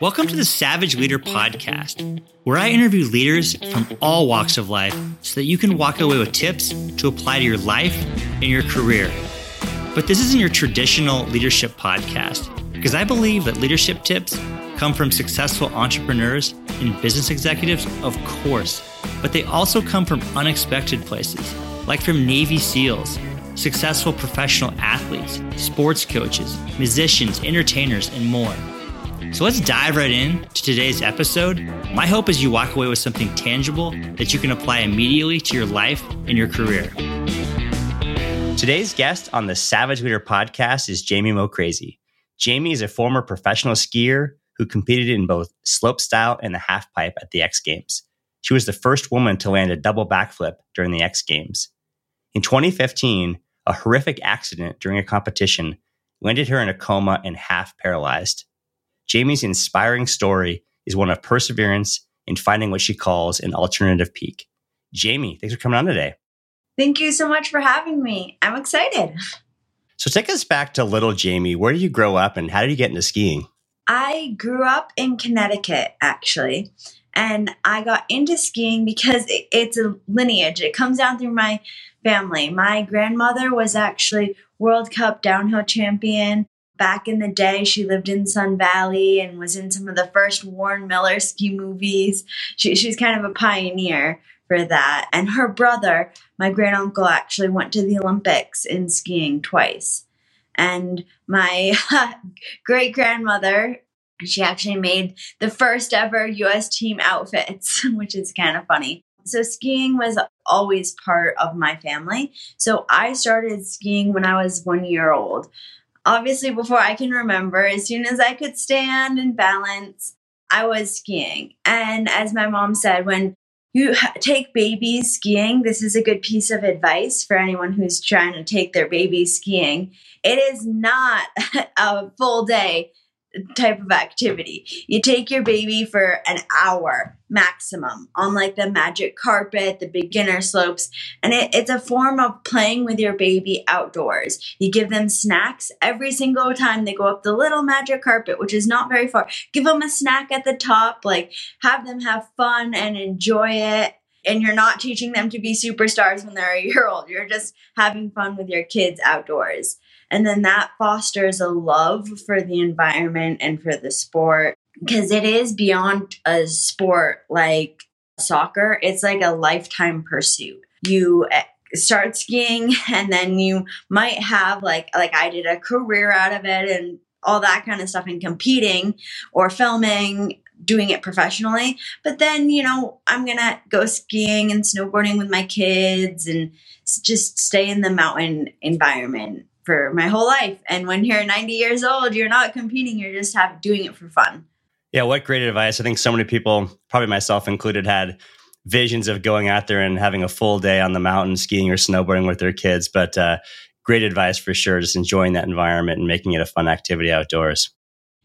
Welcome to the Savage Leader Podcast, where I interview leaders from all walks of life so that you can walk away with tips to apply to your life and your career. But this isn't your traditional leadership podcast because I believe that leadership tips come from successful entrepreneurs and business executives, of course, but they also come from unexpected places, like from Navy SEALs, successful professional athletes, sports coaches, musicians, entertainers, and more. So let's dive right in to today's episode. My hope is you walk away with something tangible that you can apply immediately to your life and your career. Today's guest on the Savage Leader podcast is Jamie MoCrazy. Jamie is a former professional skier who competed in both slopestyle and the half pipe at the X Games. She was the first woman to land a double backflip during the X Games. In 2015, a horrific accident during a competition landed her in a coma and half paralyzed. Jamie's inspiring story is one of perseverance in finding what she calls an alternative peak. Jamie, thanks for coming on today. Thank you so much for having me. I'm excited. So, take us back to little Jamie. Where did you grow up and how did you get into skiing? I grew up in Connecticut, actually. And I got into skiing because it's a lineage. It comes down through my family. My grandmother was actually World Cup downhill champion back in the day, she lived in Sun Valley and was in some of the first Warren Miller ski movies. She, she's kind of a pioneer for that. And her brother, my great uncle, actually went to the Olympics in skiing twice. And my great grandmother, she actually made the first ever US team outfits, which is kind of funny. So, skiing was always part of my family. So, I started skiing when I was one year old obviously before I can remember, as soon as I could stand and balance, I was skiing. And as my mom said, when you take babies skiing, this is a good piece of advice for anyone who's trying to take their baby skiing. It is not a full day type of activity. You take your baby for an hour maximum on like the magic carpet, the beginner slopes, and it, it's a form of playing with your baby outdoors. You give them snacks every single time they go up the little magic carpet, which is not very far. Give them a snack at the top, like have them have fun and enjoy it. And you're not teaching them to be superstars when they're a year old. You're just having fun with your kids outdoors. And then that fosters a love for the environment and for the sport. Because it is beyond a sport like soccer, it's like a lifetime pursuit. You eh, start skiing and then you might have like like I did a career out of it and all that kind of stuff and competing or filming doing it professionally. But then you know i'm gonna go skiing and snowboarding with my kids and just stay in the mountain environment for my whole life. And when you're 90 years old, you're not competing, you're just have, doing it for fun. Yeah, what great advice. I think so many people, probably myself included, had visions of going out there and having a full day on the mountain skiing or snowboarding with their kids. But uh, great advice for sure, just enjoying that environment and making it a fun activity outdoors.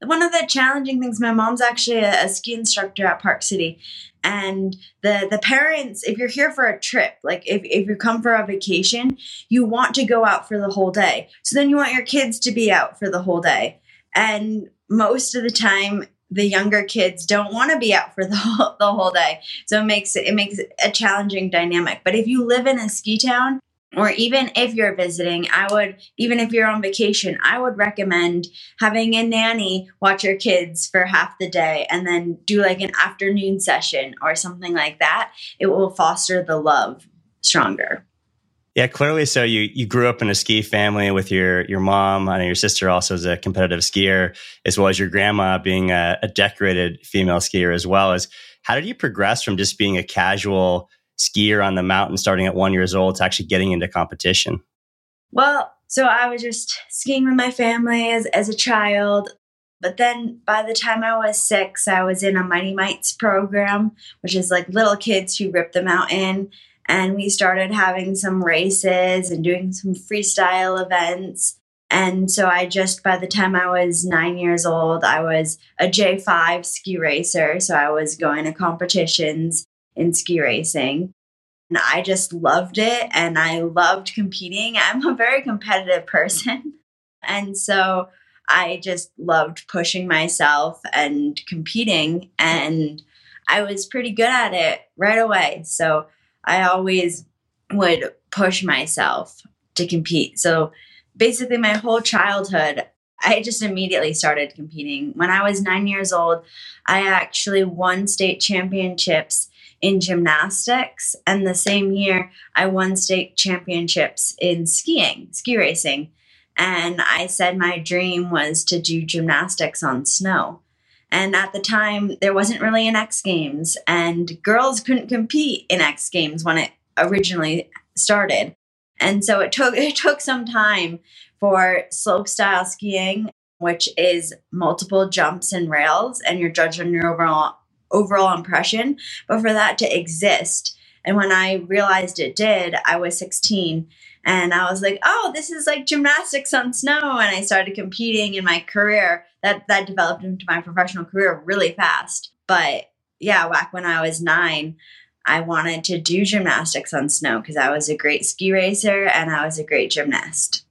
One of the challenging things, my mom's actually a, a ski instructor at Park City. And the the parents if you're here for a trip like if, if you come for a vacation you want to go out for the whole day. So then you want your kids to be out for the whole day. And most of the time the younger kids don't want to be out for the whole, the whole day. So it makes it makes a challenging dynamic. But if you live in a ski town or even if you're visiting, I would, even if you're on vacation, I would recommend having a nanny watch your kids for half the day and then do like an afternoon session or something like that. It will foster the love stronger. Yeah, clearly. So you you grew up in a ski family with your your mom and your sister also is a competitive skier, as well as your grandma being a, a decorated female skier as well. As how did you progress from just being a casual skier on the mountain starting at one years old to actually getting into competition? Well, so I was just skiing with my family as, as a child. But then by the time I was six, I was in a Mighty Mites program, which is like little kids who rip the mountain. And we started having some races and doing some freestyle events. And so I just, by the time I was nine years old, I was a J5 ski racer. So I was going to competitions in ski racing. And I just loved it and I loved competing. I'm a very competitive person. And so I just loved pushing myself and competing, and I was pretty good at it right away. So I always would push myself to compete. So basically, my whole childhood, I just immediately started competing. When I was nine years old, I actually won state championships in gymnastics. And the same year, I won state championships in skiing, ski racing. And I said my dream was to do gymnastics on snow. And at the time, there wasn't really an X Games, and girls couldn't compete in X Games when it originally started. And so it took it took some time for slope style skiing, which is multiple jumps and rails, and you're judged on your overall overall impression. But for that to exist, and when I realized it did, I was 16 and I was like, "Oh, this is like gymnastics on snow." And I started competing in my career. That that developed into my professional career really fast. But yeah, back when I was 9, I wanted to do gymnastics on snow because I was a great ski racer and I was a great gymnast.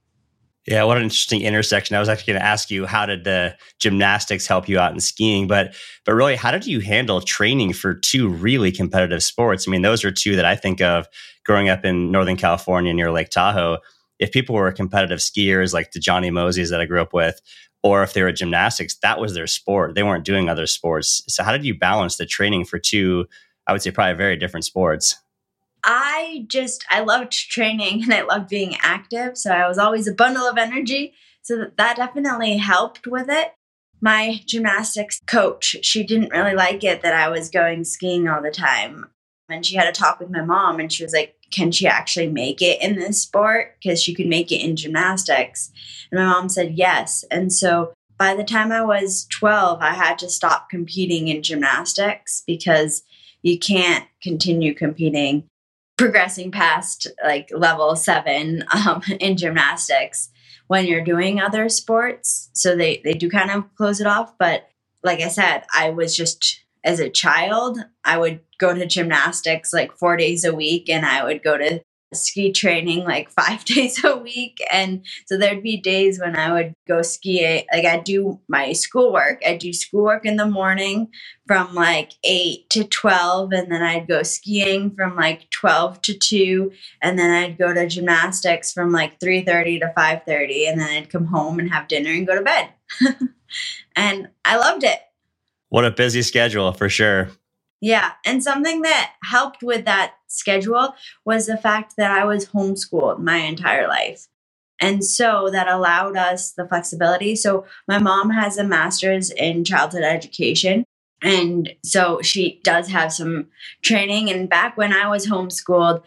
Yeah, what an interesting intersection. I was actually going to ask you how did the gymnastics help you out in skiing, but but really how did you handle training for two really competitive sports? I mean, those are two that I think of growing up in Northern California near Lake Tahoe. If people were competitive skiers like the Jonny Moseleys that I grew up with, or if they were gymnastics, that was their sport. They weren't doing other sports. So how did you balance the training for two I would say probably very different sports? I just I loved training and I loved being active, so I was always a bundle of energy. So that definitely helped with it. My gymnastics coach, she didn't really like it that I was going skiing all the time. And she had a talk with my mom and she was like, Can she actually make it in this sport? Because she could make it in gymnastics. And my mom said yes. And so by the time I was 12, I had to stop competing in gymnastics because you can't continue competing progressing past like level seven um, in gymnastics when you're doing other sports. So they, they do kind of close it off. But like I said, I was just, as a child, I would go to gymnastics like four days a week and I would go to ski training like five days a week. And so there'd be days when I would go ski. Like I'd do my schoolwork. I'd do schoolwork in the morning from like 8 to 12. And then I'd go skiing from like 12 to 2. And then I'd go to gymnastics from like 3.30 to 5.30. And then I'd come home and have dinner and go to bed. and I loved it. What a busy schedule for sure. Yeah. And something that helped with that schedule was the fact that I was homeschooled my entire life. And so that allowed us the flexibility. So my mom has a master's in childhood education. And so she does have some training. And back when I was homeschooled,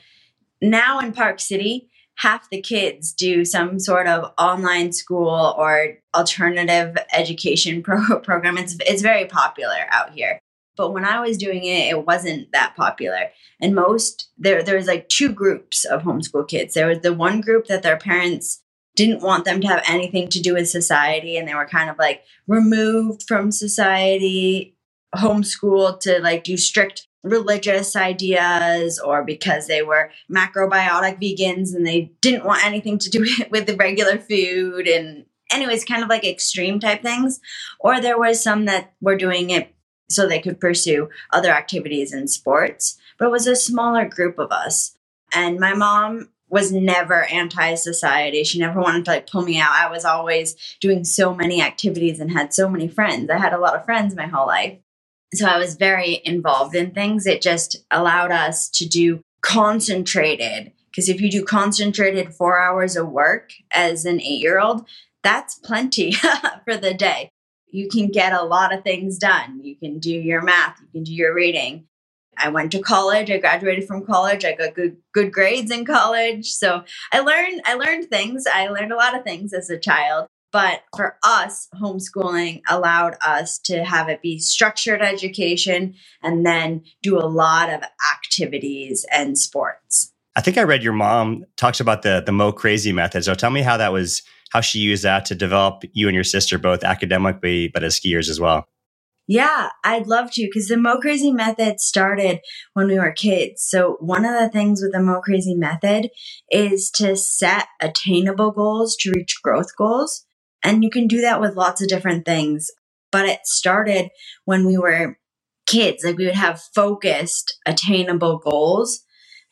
now in Park City, half the kids do some sort of online school or alternative education pro- program. It's, it's very popular out here. But when I was doing it, it wasn't that popular. And most there there's like two groups of homeschool kids. There was the one group that their parents didn't want them to have anything to do with society and they were kind of like removed from society, homeschooled to like do strict religious ideas or because they were macrobiotic vegans and they didn't want anything to do with the regular food and anyways kind of like extreme type things or there was some that were doing it so they could pursue other activities and sports. But it was a smaller group of us. And my mom was never anti society. She never wanted to like pull me out. I was always doing so many activities and had so many friends. I had a lot of friends my whole life. So I was very involved in things. It just allowed us to do concentrated. Because if you do concentrated four hours of work as an eight year old, that's plenty for the day you can get a lot of things done. You can do your math, you can do your reading. I went to college, I graduated from college, I got good good grades in college. So I learned I learned things. I learned a lot of things as a child. But for us, homeschooling allowed us to have it be structured education and then do a lot of activities and sports. I think I read your mom talks about the the MoCrazy method. So tell me how that was how she used that to develop you and your sister both academically, but as skiers as well. Yeah, I'd love to because the MoCrazy method started when we were kids. So, one of the things with the MoCrazy method is to set attainable goals to reach growth goals. And you can do that with lots of different things. But it started when we were kids. Like we would have focused, attainable goals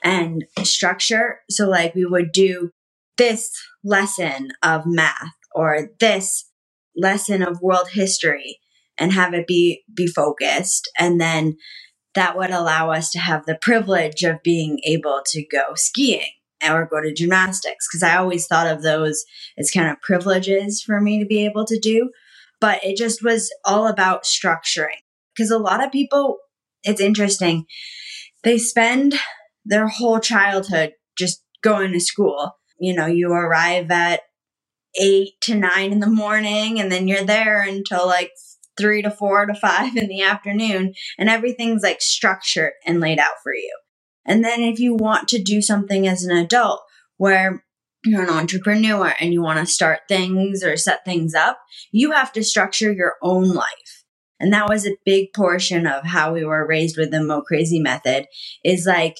and structure. So, like, we would do this lesson of math or this lesson of world history and have it be be focused and then that would allow us to have the privilege of being able to go skiing or go to gymnastics because I always thought of those as kind of privileges for me to be able to do. But it just was all about structuring because a lot of people, it's interesting, they spend their whole childhood just going to school. You know, you arrive at eight to nine in the morning and then you're there until like three to four to five in the afternoon and everything's like structured and laid out for you. And then if you want to do something as an adult where you're an entrepreneur and you want to start things or set things up, you have to structure your own life. And that was a big portion of how we were raised with the MoCrazy method is like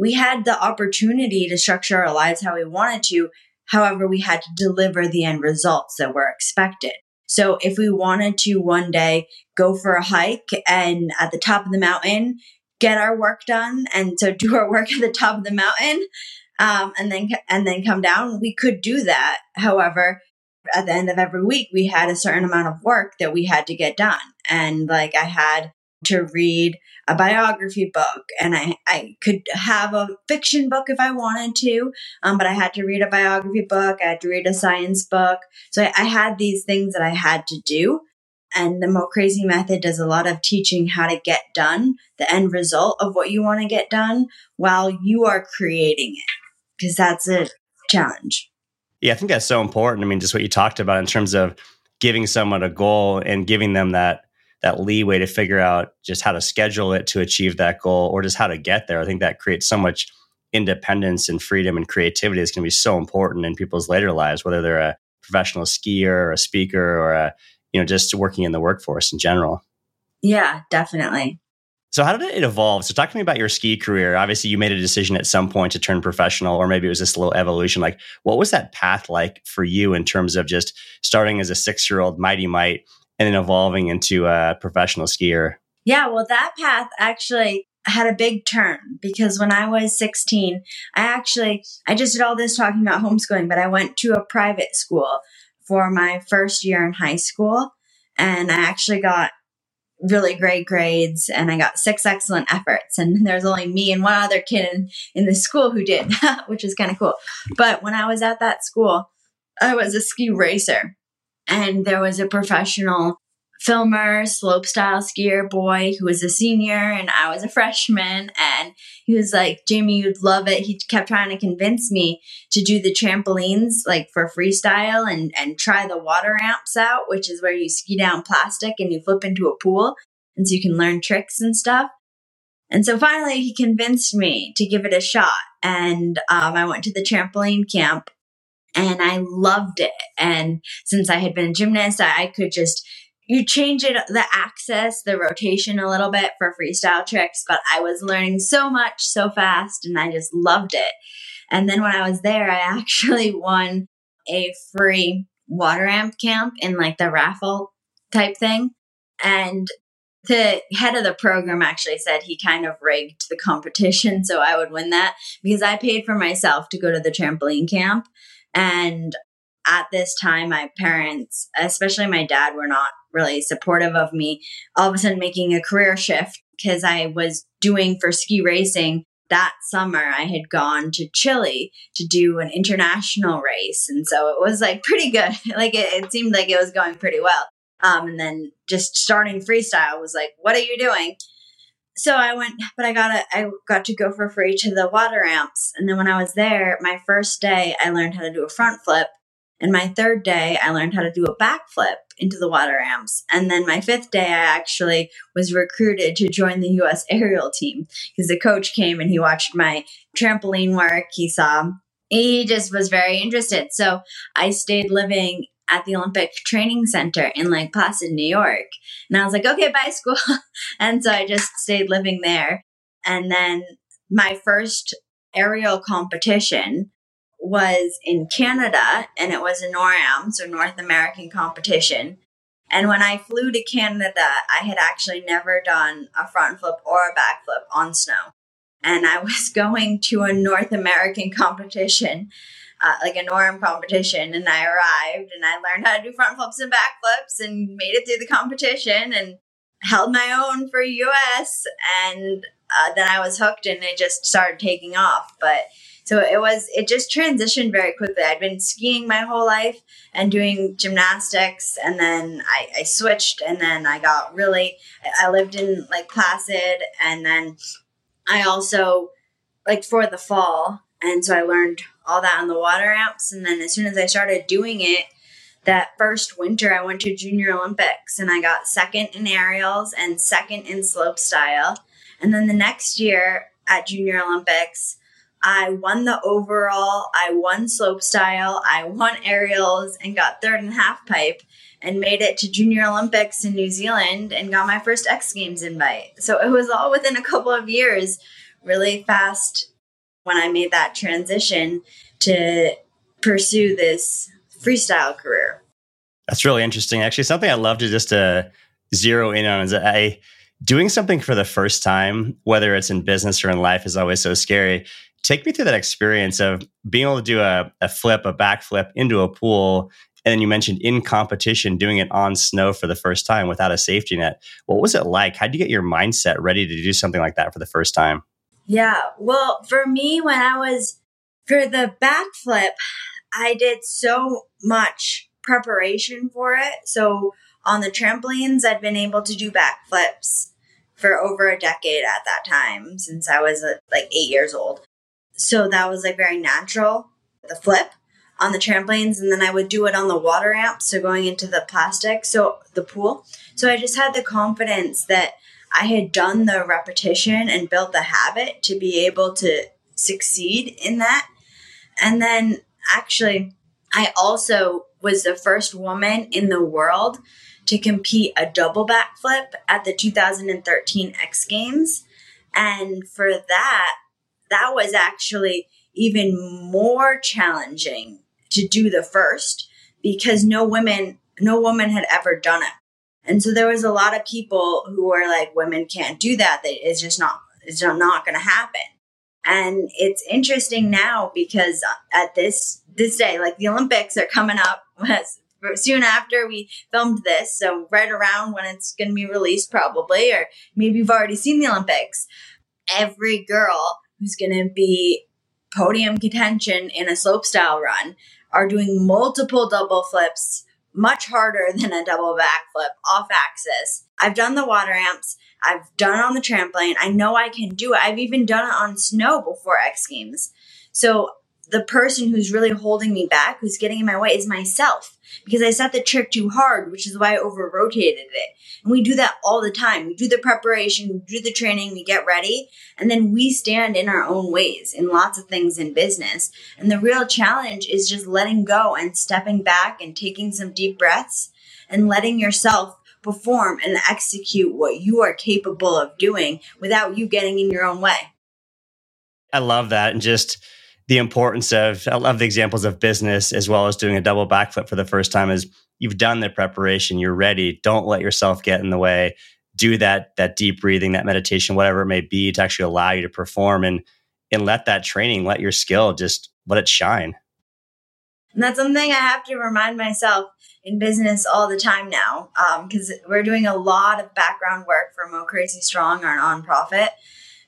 we had the opportunity to structure our lives how we wanted to. However, we had to deliver the end results that were expected. So if we wanted to one day go for a hike and at the top of the mountain, get our work done and so do our work at the top of the mountain um, and then and then come down we could do that however at the end of every week we had a certain amount of work that we had to get done and like i had to read a biography book and I, I could have a fiction book if I wanted to, um, but I had to read a biography book. I had to read a science book. So I, I had these things that I had to do. And the MoCrazy method does a lot of teaching how to get done the end result of what you want to get done while you are creating it, because that's a challenge. Yeah, I think that's so important. I mean, just what you talked about in terms of giving someone a goal and giving them that that leeway to figure out just how to schedule it to achieve that goal or just how to get there. I think that creates so much independence and freedom and creativity is going to be so important in people's later lives, whether they're a professional skier or a speaker or a, you know, just working in the workforce in general. Yeah, definitely. So how did it evolve? So talk to me about your ski career. Obviously, you made a decision at some point to turn professional, or maybe it was just a little evolution. Like, what was that path like for you in terms of just starting as a six-year-old mighty might and then evolving into a professional skier? Yeah, well, that path actually had a big turn because when I was 16, I actually I just did all this talking about homeschooling, but I went to a private school for my first year in high school and I actually got really great grades and I got six excellent efforts and there's only me and one other kid in, in the school who did, which is kind of cool. But when I was at that school, I was a ski racer and there was a professional filmer, slopestyle skier boy who was a senior and I was a freshman. And he was like, Jamie, you'd love it. He kept trying to convince me to do the trampolines like for freestyle and, and try the water ramps out, which is where you ski down plastic and you flip into a pool. And so you can learn tricks and stuff. And so finally he convinced me to give it a shot. And um, I went to the trampoline camp and I loved it. And since I had been a gymnast, I, could just you change it the axis the rotation a little bit for freestyle tricks but i was learning so much so fast and i just loved it. And then when i was there i actually won a free water ramp camp in like the raffle type thing. And the head of the program actually said he kind of rigged the competition so i would win that because i paid for myself to go to the trampoline camp and at this time, my parents, especially my dad, were not really supportive of me all of a sudden making a career shift because I was doing for ski racing that summer I had gone to Chile to do an international race. And so it was like pretty good. like it, it, seemed like it was going pretty well. Um, and then just starting freestyle was like, what are you doing? So I went, but I got a, I got to go for free to the water ramps. And then when I was there, my first day, I learned how to do a front flip and my third day, I learned how to do a backflip into the water ramps. And then my fifth day, I actually was recruited to join the US aerial team because the coach came and he watched my trampoline work. He saw, he just was very interested. So I stayed living at the Olympic Training Center in Lake Placid, New York. And I was like, okay, bye school. and so I just stayed living there. And then my first aerial competition was in Canada and it was a NORAM, so North American competition. And when I flew to Canada, I had actually never done a front flip or a back flip on snow. And I was going to a North American competition, uh, like a NORAM competition. And I arrived and I learned how to do front flips and back flips and made it through the competition and held my own for US. And uh, then I was hooked and it just started taking off. But so it was, it just transitioned very quickly. I'd been skiing my whole life and doing gymnastics. And then I, I switched and then I got really, I lived in Lake Placid. And then I also, like for the fall, and so I learned all that on the water ramps. And then as soon as I started doing it, that first winter, I went to Junior Olympics and I got second in aerials and second in slope style. And then the next year at Junior Olympics, I won the overall, I won slope style, I won aerials, and got third in half pipe, and made it to Junior Olympics in New Zealand and got my first X Games invite. So it was all within a couple of years, really fast when I made that transition to pursue this freestyle career. That's really interesting. Actually, something I love to just uh, zero in on is that I doing something for the first time, whether it's in business or in life, is always so scary. Take me through that experience of being able to do a, a flip, a backflip into a pool. And then you mentioned in competition, doing it on snow for the first time without a safety net. What was it like? How did you get your mindset ready to do something like that for the first time? Yeah. Well, for me, when I was for the backflip, I did so much preparation for it. So on the trampolines, I'd been able to do backflips for over a decade at that time since I was uh, like eight years old. So that was like very natural, the flip on the trampolines. And then I would do it on the water ramp. So going into the plastic, so the pool. So I just had the confidence that I had done the repetition and built the habit to be able to succeed in that. And then actually, I also was the first woman in the world to compete a double backflip at the 2013 X Games. And for that, that was actually even more challenging to do the first because no women no woman had ever done it and so there was a lot of people who were like women can't do that. It's just not it's not going to happen. And it's interesting now because uh, at this this day like the olympics are coming up soon after we filmed this. So right around when it's going to be released probably or maybe you've already seen the olympics every girl who's going to be podium contention in a slopestyle run are doing multiple double flips much harder than a double backflip off axis. I've done the water ramps. I've done it on the trampoline. I know I can do it. I've even done it on snow before X Games. So the person who's really holding me back, who's getting in my way, is myself because I set the trick too hard, which is why I over rotated it. And we do that all the time. We do the preparation, we do the training, we get ready, and then we stand in our own ways in lots of things in business. And the real challenge is just letting go and stepping back and taking some deep breaths and letting yourself perform and execute what you are capable of doing without you getting in your own way. I love that. And just, the importance of I love the examples of business as well as doing a double backflip for the first time is you've done the preparation, you're ready. Don't let yourself get in the way. Do that that deep breathing, that meditation, whatever it may be, to actually allow you to perform and and let that training, let your skill just let it shine. And that's something I have to remind myself in business all the time now, because um, we're doing a lot of background work for MoCrazy Strong, our nonprofit,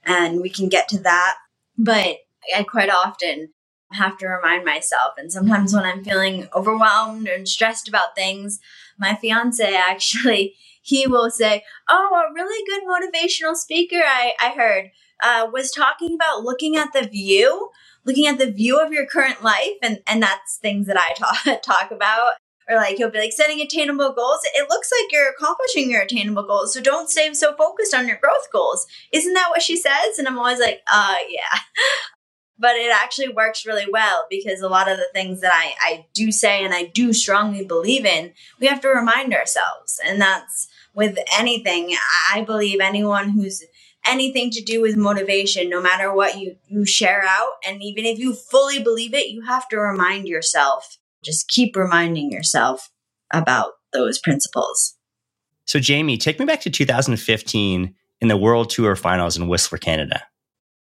and we can get to that. But I quite often have to remind myself. And sometimes when I'm feeling overwhelmed and stressed about things, my fiance actually he will say, "Oh, a really good motivational speaker I I heard uh, was talking about looking at the view." Looking at the view of your current life, and, and that's things that I talk talk about or like he'll be like setting attainable goals. It looks like you're accomplishing your attainable goals. So don't stay so focused on your growth goals. Isn't that what she says? And I'm always like, uh, yeah but it actually works really well because a lot of the things that I, I do say and I do strongly believe in, we have to remind ourselves. And that's with anything. I believe anyone who's anything to do with motivation, no matter what you, you share out. And even if you fully believe it, you have to remind yourself, just keep reminding yourself about those principles. So, Jamie, take me back to 2015 in the World Tour Finals in Whistler, Canada.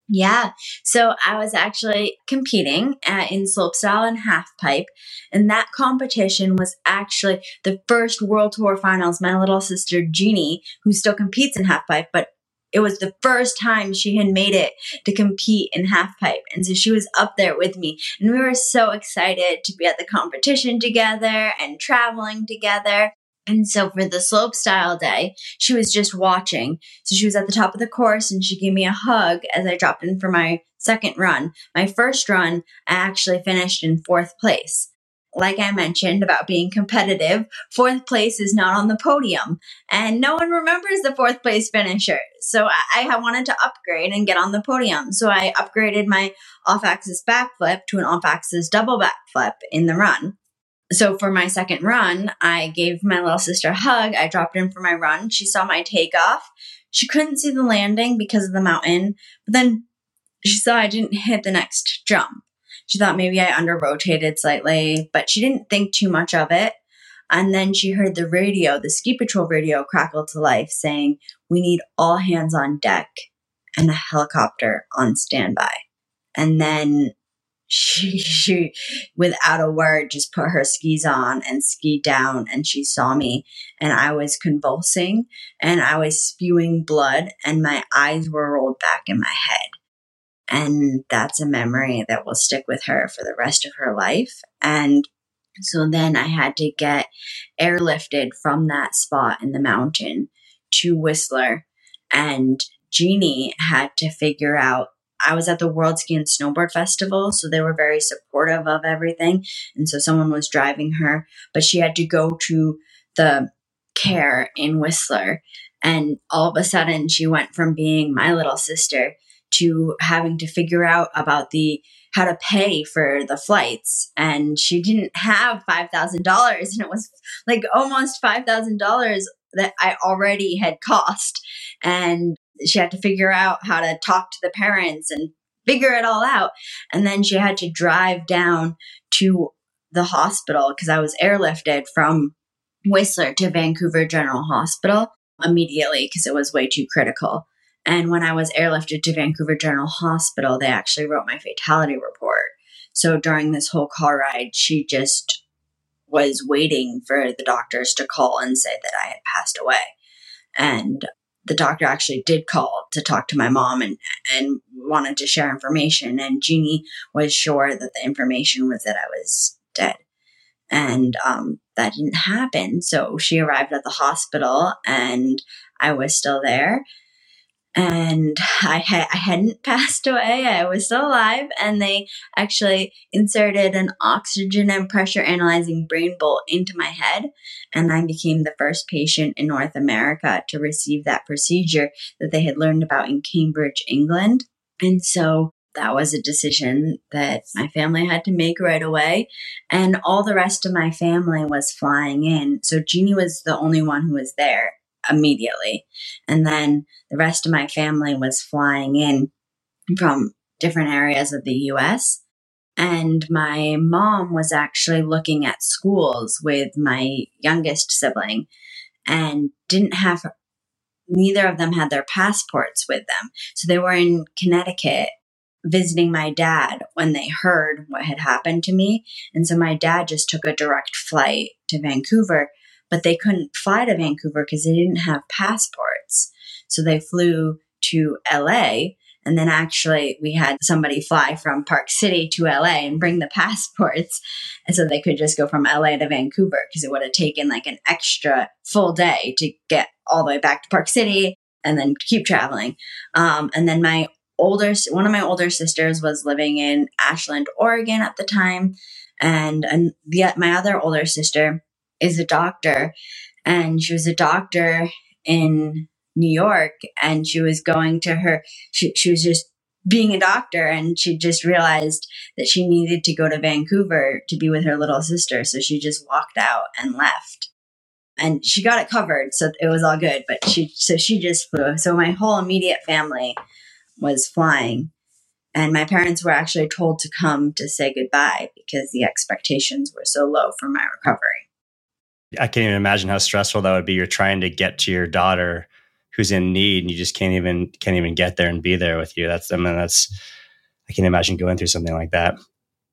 Yeah. So I was actually competing at, in slopestyle and half pipe. And that competition was actually the first World Tour Finals. My little sister, Jeannie, who still competes in half pipe, but it was the first time she had made it to compete in half pipe. And so she was up there with me. And we were so excited to be at the competition together and traveling together. And so for the slope style day, she was just watching. So she was at the top of the course and she gave me a hug as I dropped in for my second run. My first run, I actually finished in fourth place. Like I mentioned about being competitive, fourth place is not on the podium and no one remembers the fourth place finisher. So I, I wanted to upgrade and get on the podium. So I upgraded my off axis backflip to an off axis double backflip in the run so for my second run, I gave my little sister a hug. I dropped in for my run. She saw my takeoff. She couldn't see the landing because of the mountain, but then she saw I didn't hit the next jump. She thought maybe I under rotated slightly, but she didn't think too much of it. And then she heard the radio, the ski patrol radio crackle to life saying, We need all hands on deck and a helicopter on standby. And then she, she, without a word, just put her skis on and skied down. And she saw me, and I was convulsing and I was spewing blood, and my eyes were rolled back in my head. And that's a memory that will stick with her for the rest of her life. And so then I had to get airlifted from that spot in the mountain to Whistler. And Jeannie had to figure out I was at the World Ski and Snowboard Festival, so they were very supportive of everything. And so someone was driving her, but she had to go to the care in Whistler. And all of a sudden, she went from being my little sister to having to figure out about the how to pay for the flights and she didn't have $5000 and it was like almost $5000 that I already had cost and she had to figure out how to talk to the parents and figure it all out. And then she had to drive down to the hospital because I was airlifted from Whistler to Vancouver General Hospital immediately because it was way too critical. And when I was airlifted to Vancouver General Hospital, they actually wrote my fatality report. So during this whole car ride, she just was waiting for the doctors to call and say that I had passed away. And the doctor actually did call to talk to my mom and and wanted to share information and Jeannie was sure that the information was that I was dead. And um, that didn't happen. So she arrived at the hospital and I was still there and I, ha- I hadn't passed away. I was still alive, and they actually inserted an oxygen and pressure analyzing brain bolt into my head, and I became the first patient in North America to receive that procedure that they had learned about in Cambridge, England. And so that was a decision that my family had to make right away. And all the rest of my family was flying in. So Jeannie was the only one who was there immediately. And then the rest of my family was flying in from different areas of the US. And my mom was actually looking at schools with my youngest sibling and didn't have, neither of them had their passports with them. So they were in Connecticut visiting my dad when they heard what had happened to me. And so my dad just took a direct flight to Vancouver but they couldn't fly to Vancouver because they didn't have passports. So they flew to LA. And then actually, we had somebody fly from Park City to LA and bring the passports. And so they could just go from LA to Vancouver because it would have taken like an extra full day to get all the way back to Park City and then keep traveling. Um, and then my older, one of my older sisters was living in Ashland, Oregon at the time. And, and the, my other older sister is a doctor and she was a doctor in New York and she was going to her she, she was just being a doctor and she just realized that she needed to go to Vancouver to be with her little sister so she just walked out and left and she got it covered, so it was all good. But she, so she just flew. So my whole immediate family was flying, and my parents were actually told to come to say goodbye because the expectations were so low for my recovery. I can't even imagine how stressful that would be. You're trying to get to your daughter who's in need, and you just can't even can't even get there and be there with you. That's I mean that's I can't imagine going through something like that.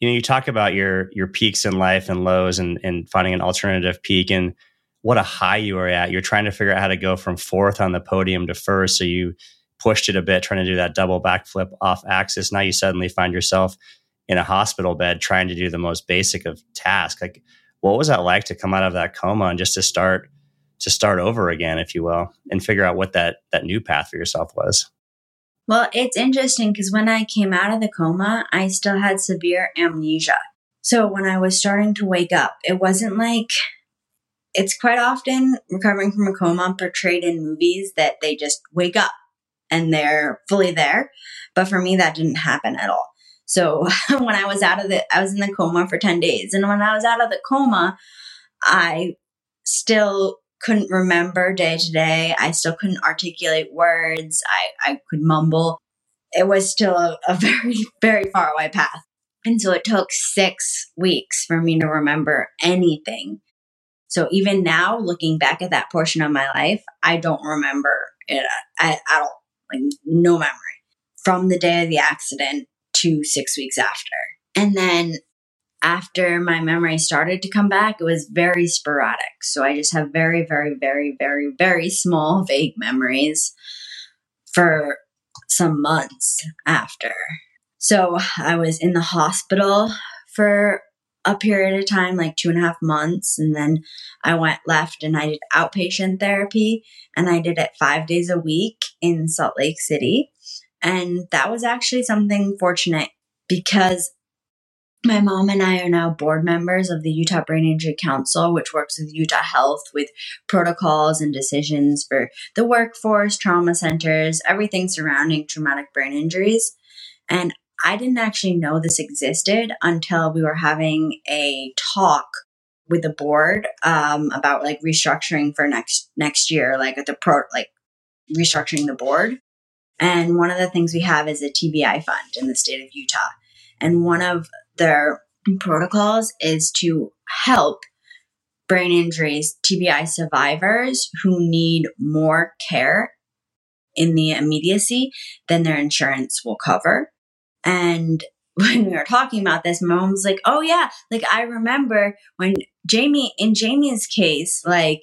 You know, you talk about your your peaks in life and lows, and and finding an alternative peak and what a high you are at. You're trying to figure out how to go from fourth on the podium to first. So you pushed it a bit, trying to do that double backflip off axis. Now you suddenly find yourself in a hospital bed trying to do the most basic of tasks. Like, what was that like to come out of that coma and just to start to start over again, if you will, and figure out what that that new path for yourself was? Well, it's interesting because when I came out of the coma, I still had severe amnesia. So when I was starting to wake up, it wasn't like it's quite often recovering from a coma portrayed in movies that they just wake up and they're fully there. But for me, that didn't happen at all. So when I was out of the, I was in the coma for 10 days. And when I was out of the coma, I still couldn't remember day to day. I still couldn't articulate words. I, I could mumble. It was still a, a very, very far away path. And so it took six weeks for me to remember anything so even now, looking back at that portion of my life, I don't remember it I at all. Like no memory from the day of the accident to six weeks after. And then after my memory started to come back, it was very sporadic. So I just have very, very, very, very, very small, vague memories for some months after. So I was in the hospital for a period of time, like two and a half months. And then I went left and I did outpatient therapy and I did it five days a week in Salt Lake City. And that was actually something fortunate because my mom and I are now board members of the Utah Brain Injury Council, which works with Utah Health with protocols and decisions for the workforce, trauma centers, everything surrounding traumatic brain injuries. And I didn't actually know this existed until we were having a talk with the board um, about like restructuring for next next year, like at the pro like restructuring the board. And one of the things we have is a TBI fund in the state of Utah, and one of their protocols is to help brain injuries TBI survivors who need more care in the immediacy than their insurance will cover. And when we were talking about this, my mom was like, Oh yeah, like I remember when Jamie in Jamie's case, like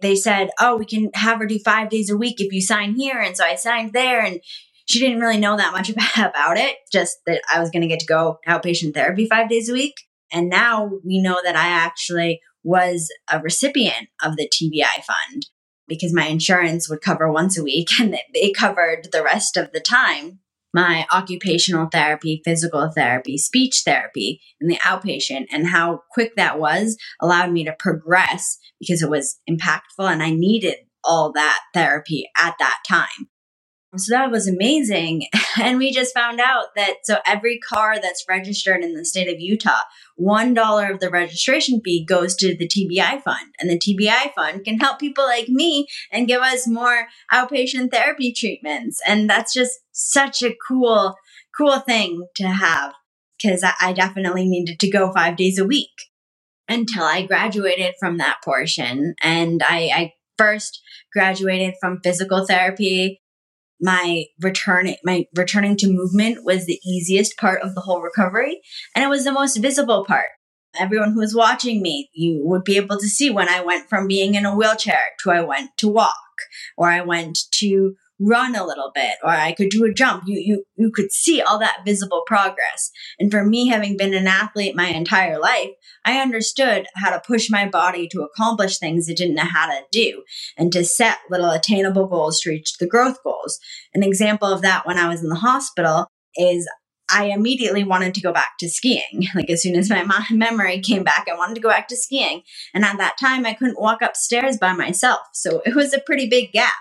they said, Oh, we can have her do five days a week if you sign here. And so I signed there and she didn't really know that much about it, just that I was gonna get to go outpatient therapy five days a week. And now we know that I actually was a recipient of the TBI fund because my insurance would cover once a week and they covered the rest of the time my occupational therapy, physical therapy, speech therapy in the outpatient and how quick that was allowed me to progress because it was impactful and I needed all that therapy at that time. So that was amazing. And we just found out that so every car that's registered in the state of Utah, $1 of the registration fee goes to the TBI fund. And the TBI fund can help people like me and give us more outpatient therapy treatments. And that's just such a cool, cool thing to have because I definitely needed to go five days a week until I graduated from that portion. And I, I first graduated from physical therapy my returning my returning to movement was the easiest part of the whole recovery and it was the most visible part. Everyone who was watching me you would be able to see when i went from being in a wheelchair to i went to walk or i went to run a little bit or I could do a jump. You, you, you could see all that visible progress. And for me, having been an athlete my entire life, I understood how to push my body to accomplish things it didn't know how to do and to set little attainable goals to reach the growth goals. An example of that when I was in the hospital is I immediately wanted to go back to skiing. Like as soon as my memory came back, I wanted to go back to skiing. And at that time, I couldn't walk upstairs by myself. So it was a pretty big gap.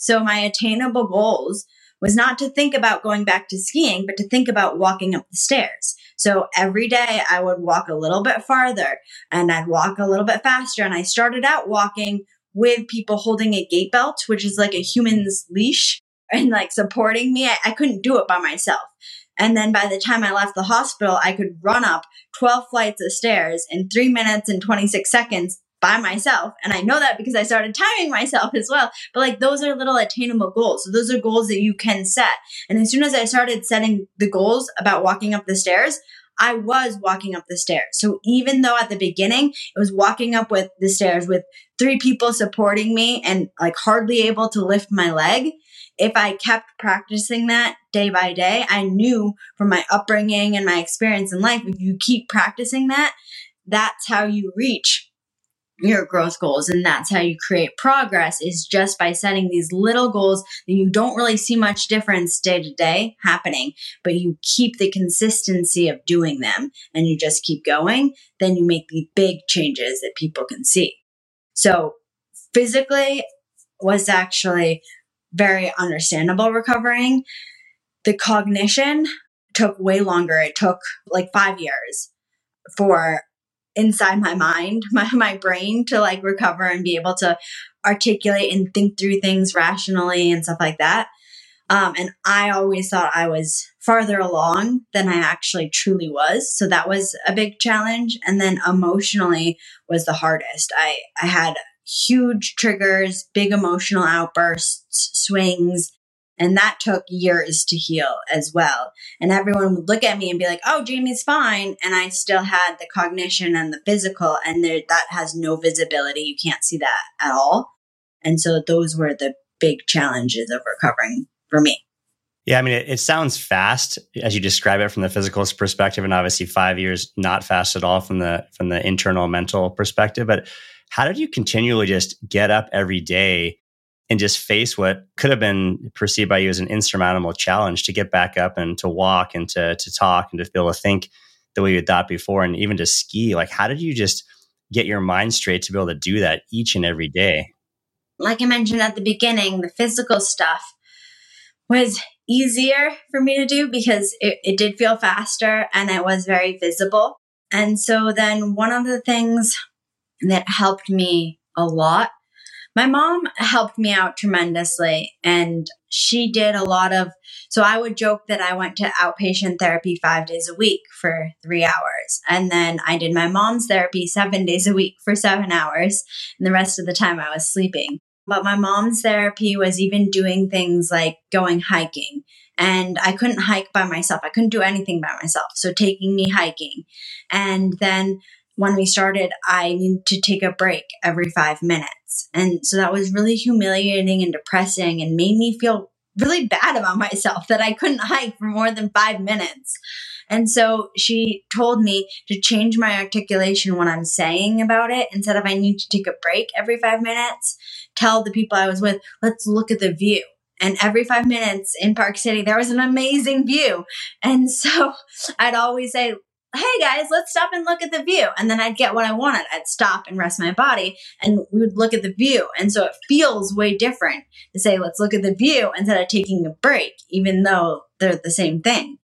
So my attainable goals was not to think about going back to skiing, but to think about walking up the stairs. So every day I would walk a little bit farther and I'd walk a little bit faster. And I started out walking with people holding a gait belt, which is like a human's leash and like supporting me. I, I couldn't do it by myself. And then by the time I left the hospital, I could run up 12 flights of stairs in three minutes and 26 seconds by myself. And I know that because I started timing myself as well. But like those are little attainable goals. So those are goals that you can set. And as soon as I started setting the goals about walking up the stairs, I was walking up the stairs. So even though at the beginning it was walking up with the stairs with three people supporting me and like hardly able to lift my leg, if I kept practicing that day by day, I knew from my upbringing and my experience in life, if you keep practicing that, that's how you reach your growth goals and that's how you create progress is just by setting these little goals that you don't really see much difference day to day happening but you keep the consistency of doing them and you just keep going then you make the big changes that people can see. So physically was actually very understandable recovering. The cognition took way longer. It took like 5 years for inside my mind, my, my brain to like recover and be able to articulate and think through things rationally and stuff like that. Um, and I always thought I was farther along than I actually truly was. So that was a big challenge. And then emotionally was the hardest. I, I had huge triggers, big emotional outbursts, swings, and that took years to heal as well. And everyone would look at me and be like, oh, Jamie's fine. And I still had the cognition and the physical, and there, that has no visibility. You can't see that at all. And so those were the big challenges of recovering for me. Yeah, I mean, it, it, sounds fast as you describe it from the physical perspective, and obviously five years not fast at all from the from the internal mental perspective. But how did you continually just get up every day and just face what could have been perceived by you as an insurmountable challenge to get back up and to walk and to to talk and to be able to think the way you thought before and even to ski. Like how did you just get your mind straight to be able to do that each and every day? Like i mentioned at the beginning the physical stuff was easier for me to do because it, it did feel faster and it was very visible. And so then one of the things that helped me a lot my mom helped me out tremendously and she did a lot of so i would joke that i went to outpatient therapy five days a week for three hours and then i did my mom's therapy seven days a week for seven hours and the rest of the time i was sleeping but my mom's therapy was even doing things like going hiking and I couldn't hike by myself. I couldn't do anything by myself. So taking me hiking. And then when we started, I needed to take a break every five minutes. And so that was really humiliating and depressing and made me feel really bad about myself that I couldn't hike for more than five minutes. And so she told me to change my articulation when I'm saying about it. Instead of I need to take a break every five minutes, tell the people I was with, let's look at the view. And every five minutes in Park City, there was an amazing view. And so I'd always say, hey guys, let's stop and look at the view. And then I'd get what I wanted. I'd stop and rest my body and we would look at the view. And so it feels way different to say, let's look at the view instead of taking a break, even though they're the same thing.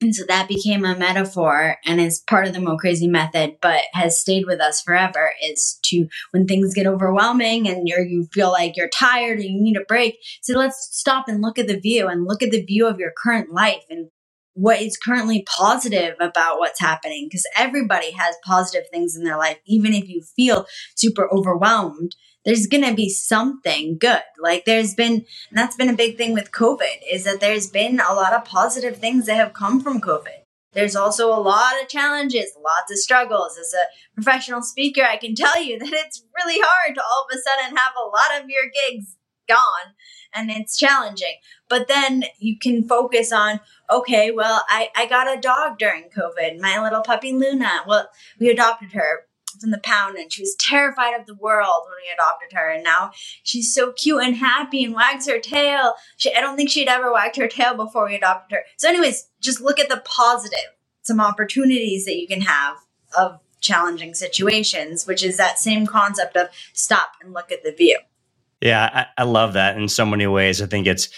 And so that became a metaphor and is part of the MoCrazy method, but has stayed with us forever is to, when things get overwhelming and you're, you feel like you're tired and you need a break, so let's stop and look at the view and look at the view of your current life and what is currently positive about what's happening because everybody has positive things in their life. Even if you feel super overwhelmed there's going to be something good. Like there's been that's been a big thing with covid is that there's been a lot of positive things that have come from covid. There's also a lot of challenges lots of struggles. As a professional speaker i can tell you that it's really hard to all of a sudden have a lot of your gigs gone and it's challenging. But then you can focus on, okay, well, I, I got a dog during COVID, my little puppy Luna. Well, we adopted her from the pound and she was terrified of the world when we adopted her and now she's so cute and happy and wags her tail she, i don't think she'd ever wagged her tail before we adopted her so anyways just look at the positive some opportunities that you can have of challenging situations which is that same concept of stop and look at the view yeah, I, I love that in so many ways. I think it's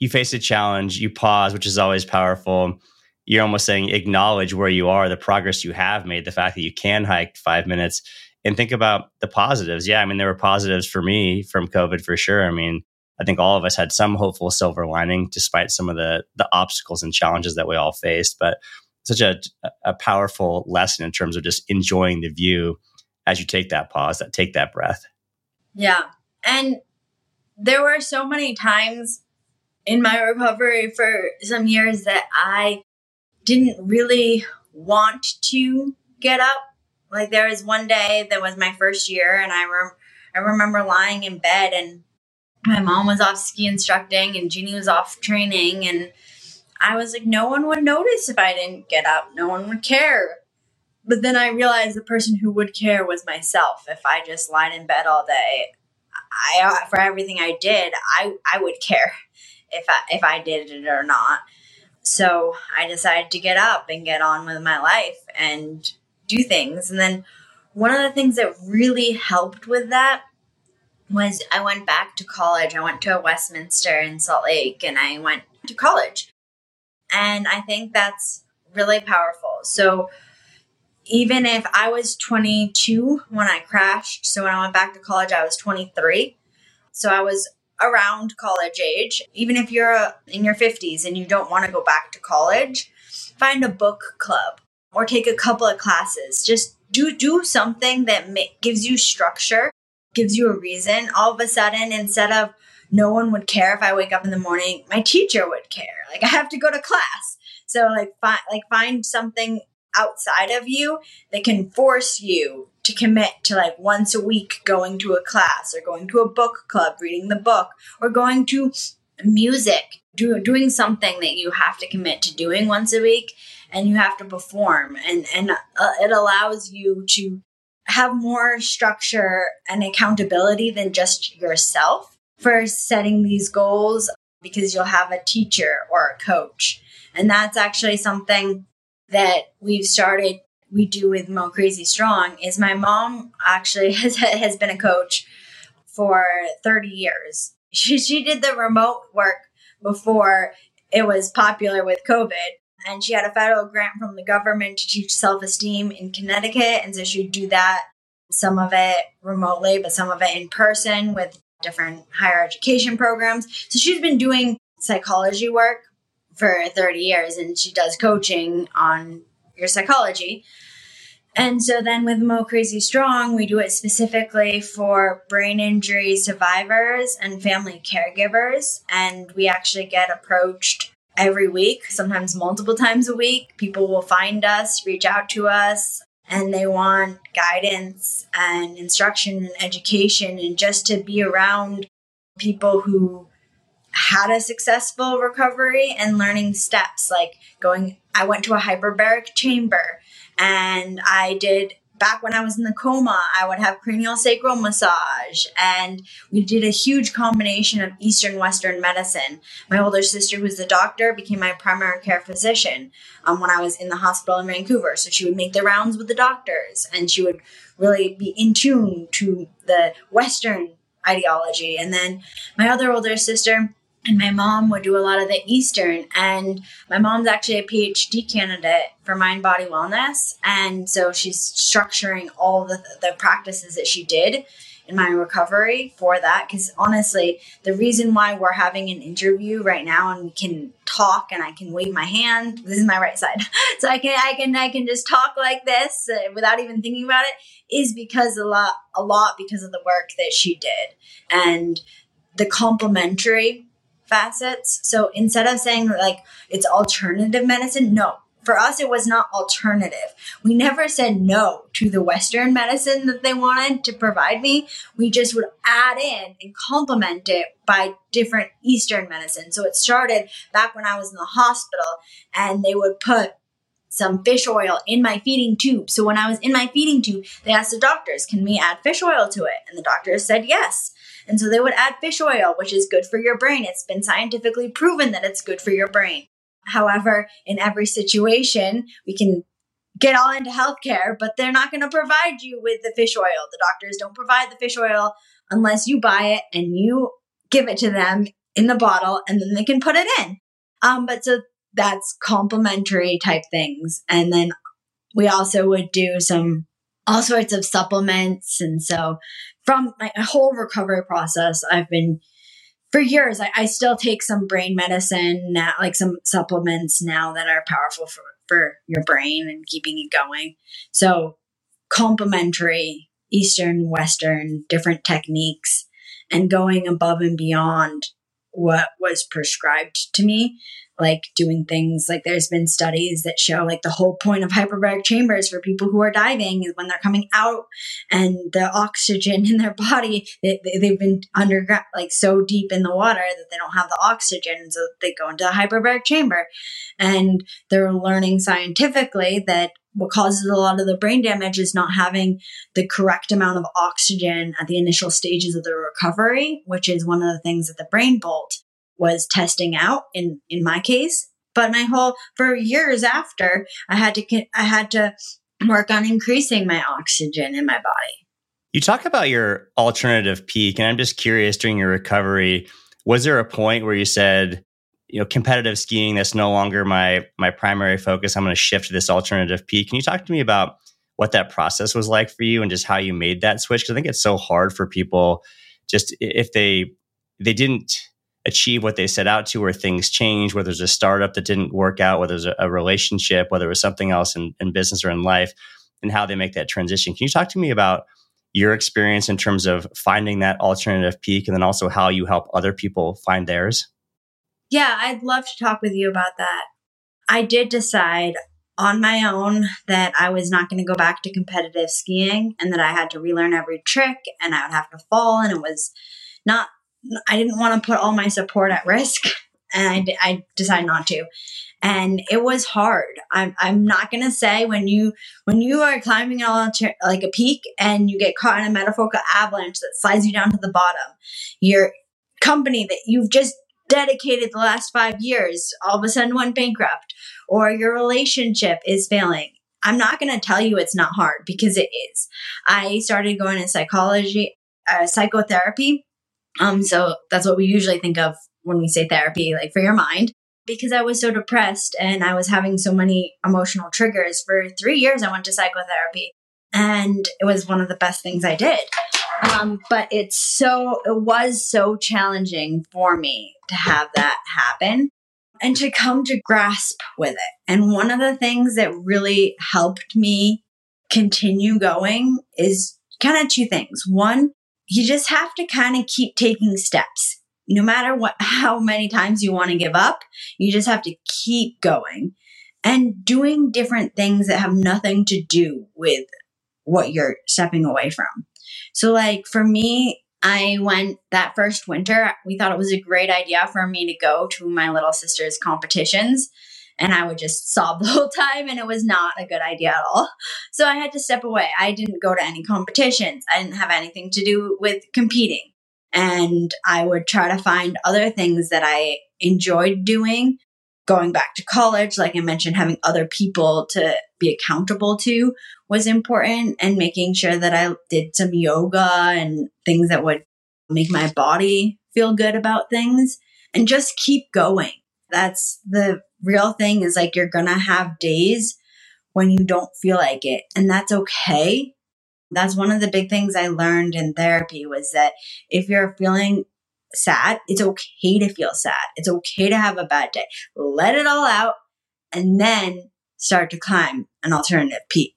you face a challenge, you pause, which is always powerful. You're almost saying acknowledge where you are, the progress you have made, the fact that you can hike five minutes, and think about the positives. Yeah, I mean, there were positives for me from COVID for sure. I mean, I think all of us had some hopeful silver lining despite some of the the obstacles and challenges that we all faced. But such a, a powerful lesson in terms of just enjoying the view as you take that pause, that take that breath. Yeah. And there were so many times in my recovery for some years that I didn't really want to get up. Like there was one day that was my first year and I rem- I remember lying in bed and my mom was off ski instructing and Jeannie was off training and I was like no one would notice if I didn't get up. No one would care. But then I realized the person who would care was myself. If I just lied in bed all day, I for everything I did, I I would care if I if I did it or not. So I decided to get up and get on with my life and do things. And then one of the things that really helped with that was I went back to college. I went to Westminster in Salt Lake and I went to college. And I think that's really powerful. So even if I was 22 when I crashed, so when I went back to college, I was 23. So I was around college age. Even if you're uh, in your 50s and you don't want to go back to college, find a book club or take a couple of classes. Just do do something that ma- gives you structure, gives you a reason. All of a sudden, instead of no one would care if I wake up in the morning, my teacher would care. Like I have to go to class. So like find like find something outside of you that can force you to commit to like once a week going to a class or going to a book club, reading the book, or going to music, do, doing something that you have to commit to doing once a week and you have to perform. And, and uh, it allows you to have more structure and accountability than just yourself for setting these goals because you'll have a teacher or a coach. And that's actually something that we've started we do with MoCrazy Strong is my mom actually has has been a coach for 30 years. She she did the remote work before it was popular with COVID. And she had a federal grant from the government to teach self esteem in Connecticut. And so she'd do that, some of it remotely, but some of it in person with different higher education programs. So she's been doing psychology work for 30 years and she does coaching on your psychology. And so then with MoCrazy Strong, we do it specifically for brain injury survivors and family caregivers. And we actually get approached every week, sometimes multiple times a week. People will find us, reach out to us, and they want guidance and instruction and education and just to be around people who had a successful recovery and learning steps like going I went to a hyperbaric chamber and I did back when I was in the coma, I would have cranial sacral massage, and we did a huge combination of Eastern Western medicine. My older sister, who's the doctor, became my primary care physician um, when I was in the hospital in Vancouver. So she would make the rounds with the doctors, and she would really be in tune to the Western ideology. And then my other older sister, and my mom would do a lot of the Eastern. And my mom's actually a PhD candidate for mind body wellness. And so she's structuring all the, the practices that she did in my recovery for that. Because honestly, the reason why we're having an interview right now and we can talk and I can wave my hand, this is my right side. so I can, I can, I can just talk like this uh, without even thinking about it is because a lot, a lot because of the work that she did. And the complementary facets. So instead of saying like it's alternative medicine, no. For us, it was not alternative. We never said no to the Western medicine that they wanted to provide me. We just would add in and complement it by different Eastern medicine. So it started back when I was in the hospital and they would put some fish oil in my feeding tube. So when I was in my feeding tube, they asked the doctors, can we add fish oil to it? And the doctors said yes. And so they would add fish oil, which is good for your brain. It's been scientifically proven that it's good for your brain. However, in every situation, we can get all into healthcare, but they're not going to provide you with the fish oil. The doctors don't provide the fish oil unless you buy it and you give it to them in the bottle and then they can put it in. Um, but so that's complementary type things. And then we also would do some all sorts of supplements. And so from my whole recovery process, I've been for years, I, I still take some brain medicine, now, like some supplements now that are powerful for, for your brain and keeping it going. So complementary Eastern, Western, different techniques and going above and beyond what was prescribed to me like doing things like there's been studies that show like the whole point of hyperbaric chambers for people who are diving is when they're coming out and the oxygen in their body they, they've been underground like so deep in the water that they don't have the oxygen so they go into the hyperbaric chamber. And they're learning scientifically that what causes a lot of the brain damage is not having the correct amount of oxygen at the initial stages of the recovery, which is one of the things that the brain bolt was testing out in in my case. But my whole for years after i had to i had to work on increasing my oxygen in my body. You talk about your alternative peak and i'm just curious during your recovery was there a point where you said you know competitive skiing that's no longer my my primary focus i'm going to shift to this alternative peak can you talk to me about what that process was like for you and just how you made that switch because i think it's so hard for people just if they they didn't achieve what they set out to, or things change, whether there's a startup that didn't work out, whether there's a, a relationship, whether it was something else in, in business or in life, and how they make that transition. Can you talk to me about your experience in terms of finding that alternative peak and then also how you help other people find theirs? Yeah, I'd love to talk with you about that. I did decide on my own that I was not going to go back to competitive skiing and that I had to relearn every trick and I would have to fall and it was not I didn't want to put all my support at risk, and I, I decided not to. And it was hard. I'm, I'm not gonna say when you when you are climbing like a peak and you get caught in a metaphorical avalanche that slides you down to the bottom. Your company that you've just dedicated the last five years all of a sudden went bankrupt, or your relationship is failing. I'm not going to tell you it's not hard because it is. I started going to psychology, uh, psychotherapy um, so that's what we usually think of when we say therapy, like for your mind. Because I was so depressed and I was having so many emotional triggers for three years, I went to psychotherapy and it was one of the best things I did. Um, but it's so, it was so challenging for me to have that happen and to come to grasp with it. And one of the things that really helped me continue going is kind of two things. One, you just have to kind of keep taking steps. No matter what, how many times you want to give up, you just have to keep going and doing different things that have nothing to do with what you're stepping away from. So, like for me, I went that first winter, we thought it was a great idea for me to go to my little sister's competitions and I would just sob the whole time, and it was not a good idea at all. So I had to step away. I didn't go to any competitions, I didn't have anything to do with competing. And I would try to find other things that I enjoyed doing. Going back to college, like I mentioned, having other people to be accountable to was important, and making sure that I did some yoga and things that would make my body feel good about things and just keep going. That's the real thing is like you're gonna have days when you don't feel like it, and that's okay. That's one of the big things I learned in therapy was that if you're feeling sad, it's okay to feel sad. It's okay to have a bad day. Let it all out and then start to climb an alternative peak.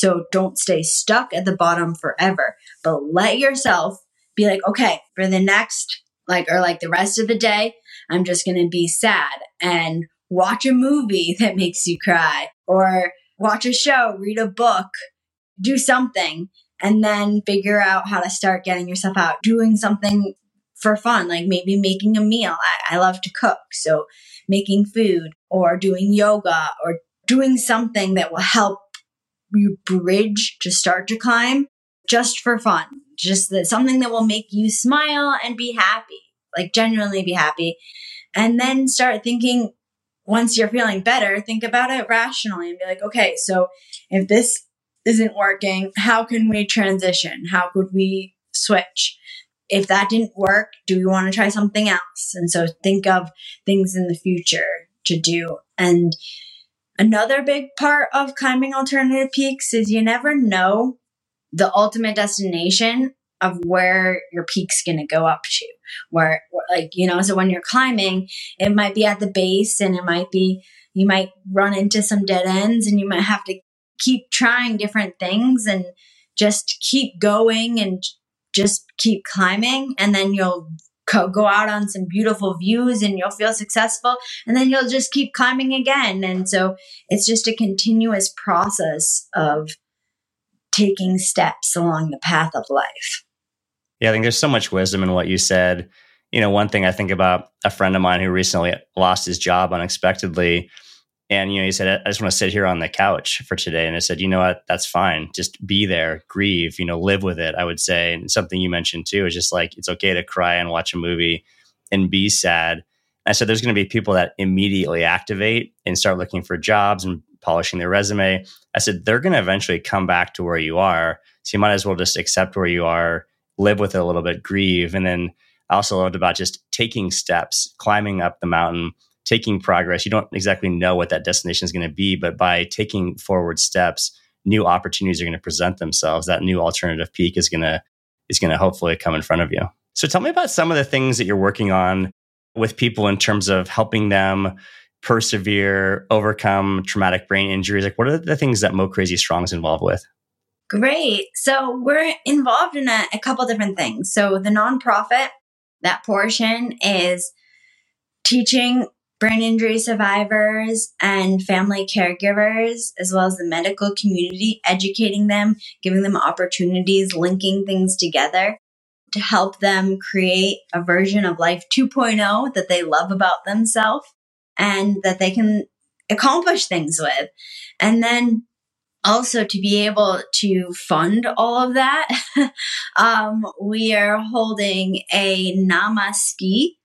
So don't stay stuck at the bottom forever, but let yourself be like, okay, for the next, like, or like the rest of the day, I'm just going to be sad and watch a movie that makes you cry or watch a show, read a book, do something, and then figure out how to start getting yourself out, doing something for fun, like maybe making a meal. I, I love to cook. So making food or doing yoga or doing something that will help you bridge to start to climb just for fun. Just something that will make you smile and be happy, like genuinely be happy. And then start thinking once you're feeling better, think about it rationally and be like, okay, so if this isn't working, how can we transition? How could we switch? if that didn't work, do we want to try something else? And so think of things in the future to do. And another big part of climbing alternative peaks is you never know the ultimate destination of where your peak's going to go up to. Where, like, you know, so when you're climbing, it might be at the base and it might be, you might run into some dead ends and you might have to keep trying different things and just keep going and just keep climbing. And then you'll go out on some beautiful views and you'll feel successful and then you'll just keep climbing again. And so it's just a continuous process of taking steps along the path of life. Yeah i think there's so much wisdom in what you said. You know one thing i think about a friend of mine who recently lost his job unexpectedly and you know, he said, "I just want to sit here on the couch for today." And I said, "You know what? That's fine. Just be there, grieve, you know, live with it." I would say, and something you mentioned too is just like it's okay to cry and watch a movie and be sad. And I said, "There's going to be people that immediately activate and start looking for jobs and polishing their resume." I said, "They're going to eventually come back to where you are, so you might as well just accept where you are, live with it a little bit, grieve, and then." I also loved about just taking steps, climbing up the mountain taking progress. You don't exactly know what that destination is going to be, but by taking forward steps, new opportunities are going to present themselves. That new alternative peak is going to is going to hopefully come in front of you. So tell me about some of the things that you're working on with people in terms of helping them persevere, overcome traumatic brain injuries. Like what are the things that MoCrazy Strong is involved with? Great. So we're involved in a, a couple different things. So the nonprofit, that portion is teaching brain injury survivors and family caregivers, as well as the medical community, educating them, giving them opportunities, linking things together to help them create a version of life 2.0 that they love about themselves and that they can accomplish things with. And then also to be able to fund all of that, um, we are holding a Nama ski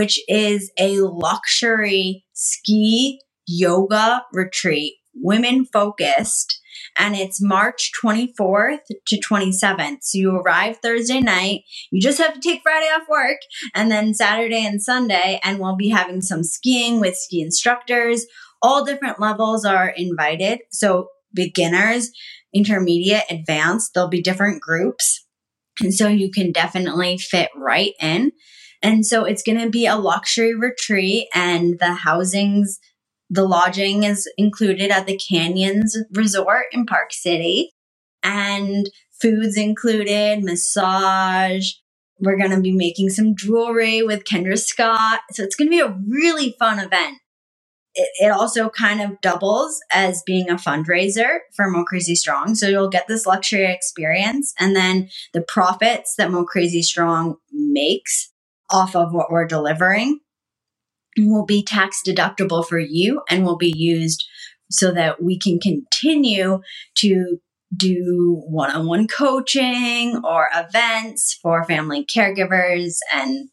which is a luxury ski yoga retreat, women focused. And it's March 24th to 27th. So you arrive Thursday night. You just have to take Friday off work and then Saturday and Sunday. And we'll be having some skiing with ski instructors. All different levels are invited. So beginners, intermediate, advanced, there'll be different groups. And so you can definitely fit right in. And so it's going to be a luxury retreat and the housings, the lodging is included at the Canyons Resort in Park City and foods included, massage. We're going to be making some jewelry with Kendra Scott. So it's going to be a really fun event. It, also kind of doubles as being a fundraiser for MoCrazy Strong. So you'll get this luxury experience and then the profits that MoCrazy Strong makes off of what we're delivering will be tax deductible for you and will be used so that we can continue to do one on one coaching or events for family caregivers and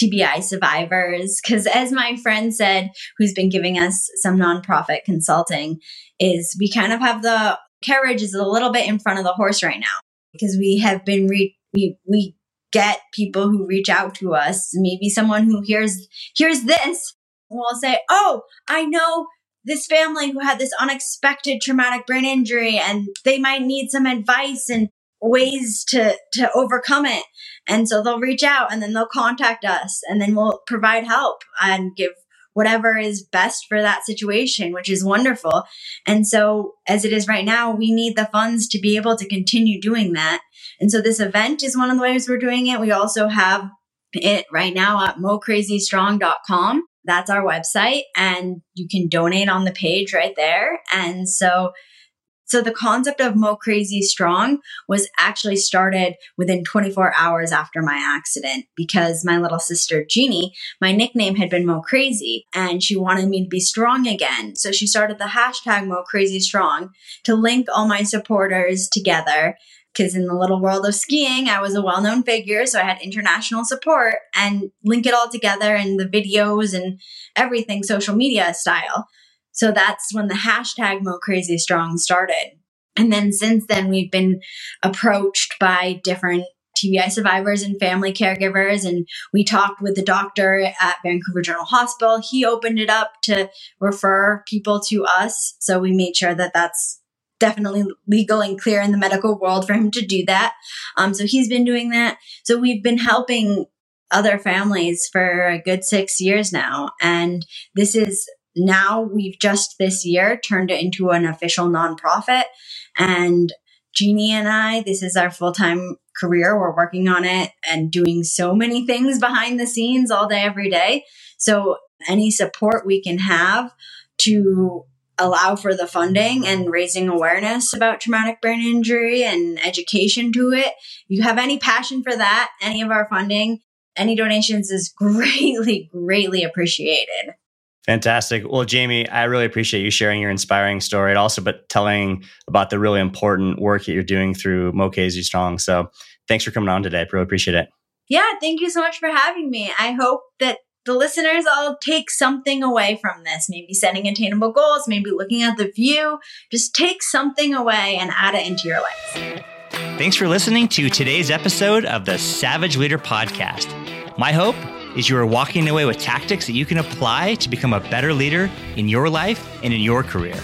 TBI survivors. Because, as my friend said, who's been giving us some nonprofit consulting, is we kind of have the carriage is a little bit in front of the horse right now because we have been re- we we get people who reach out to us. Maybe someone who hears hears this will say, "Oh, I know this family who had this unexpected traumatic brain injury and they might need some advice and ways to to overcome it." And so they'll reach out and then they'll contact us and then we'll provide help and give whatever is best for that situation, which is wonderful. And so, as it is right now, we need the funds to be able to continue doing that. And so, this event is one of the ways we're doing it. We also have it right now at mocrazystrong.com. That's our website, and you can donate on the page right there. And so, so the concept of MoCrazy Strong was actually started within 24 hours after my accident because my little sister Jeannie, my nickname had been MoCrazy and she wanted me to be strong again. So she started the hashtag MoCrazy Strong to link all my supporters together because in the little world of skiing, I was a well known figure. So I had international support and link it all together in the videos and everything social media style. So that's when the hashtag MoCrazy Strong started. And then since then, we've been approached by different TBI survivors and family caregivers. And we talked with the doctor at Vancouver General Hospital. He opened it up to refer people to us. So we made sure that that's definitely legal and clear in the medical world for him to do that. Um, so he's been doing that. So we've been helping other families for a good six years now. And this is now we've just this year turned it into an official nonprofit. And Jeannie and I, this is our full time career. We're working on it and doing so many things behind the scenes all day, every day. So, any support we can have to allow for the funding and raising awareness about traumatic brain injury and education to it. If you have any passion for that, any of our funding, any donations is greatly, greatly appreciated. Fantastic. Well, Jamie, I really appreciate you sharing your inspiring story and also but telling about the really important work that you're doing through MoCrazy Strong. So thanks for coming on today. I really appreciate it. Yeah, thank you so much for having me. I hope that the listeners all take something away from this. Maybe setting attainable goals, maybe looking at the view. Just take something away and add it into your life. Thanks for listening to today's episode of the Savage Leader Podcast. My hope is you are walking away with tactics that you can apply to become a better leader in your life and in your career.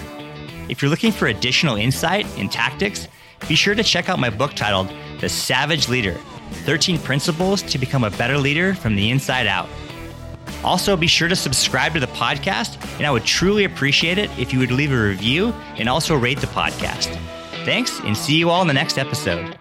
If you're looking for additional insight and tactics, be sure to check out my book titled The Savage Leader 13 Principles to Become a Better Leader from the Inside Out. Also, be sure to subscribe to the podcast, and I would truly appreciate it if you would leave a review and also rate the podcast. Thanks, and see you all in the next episode.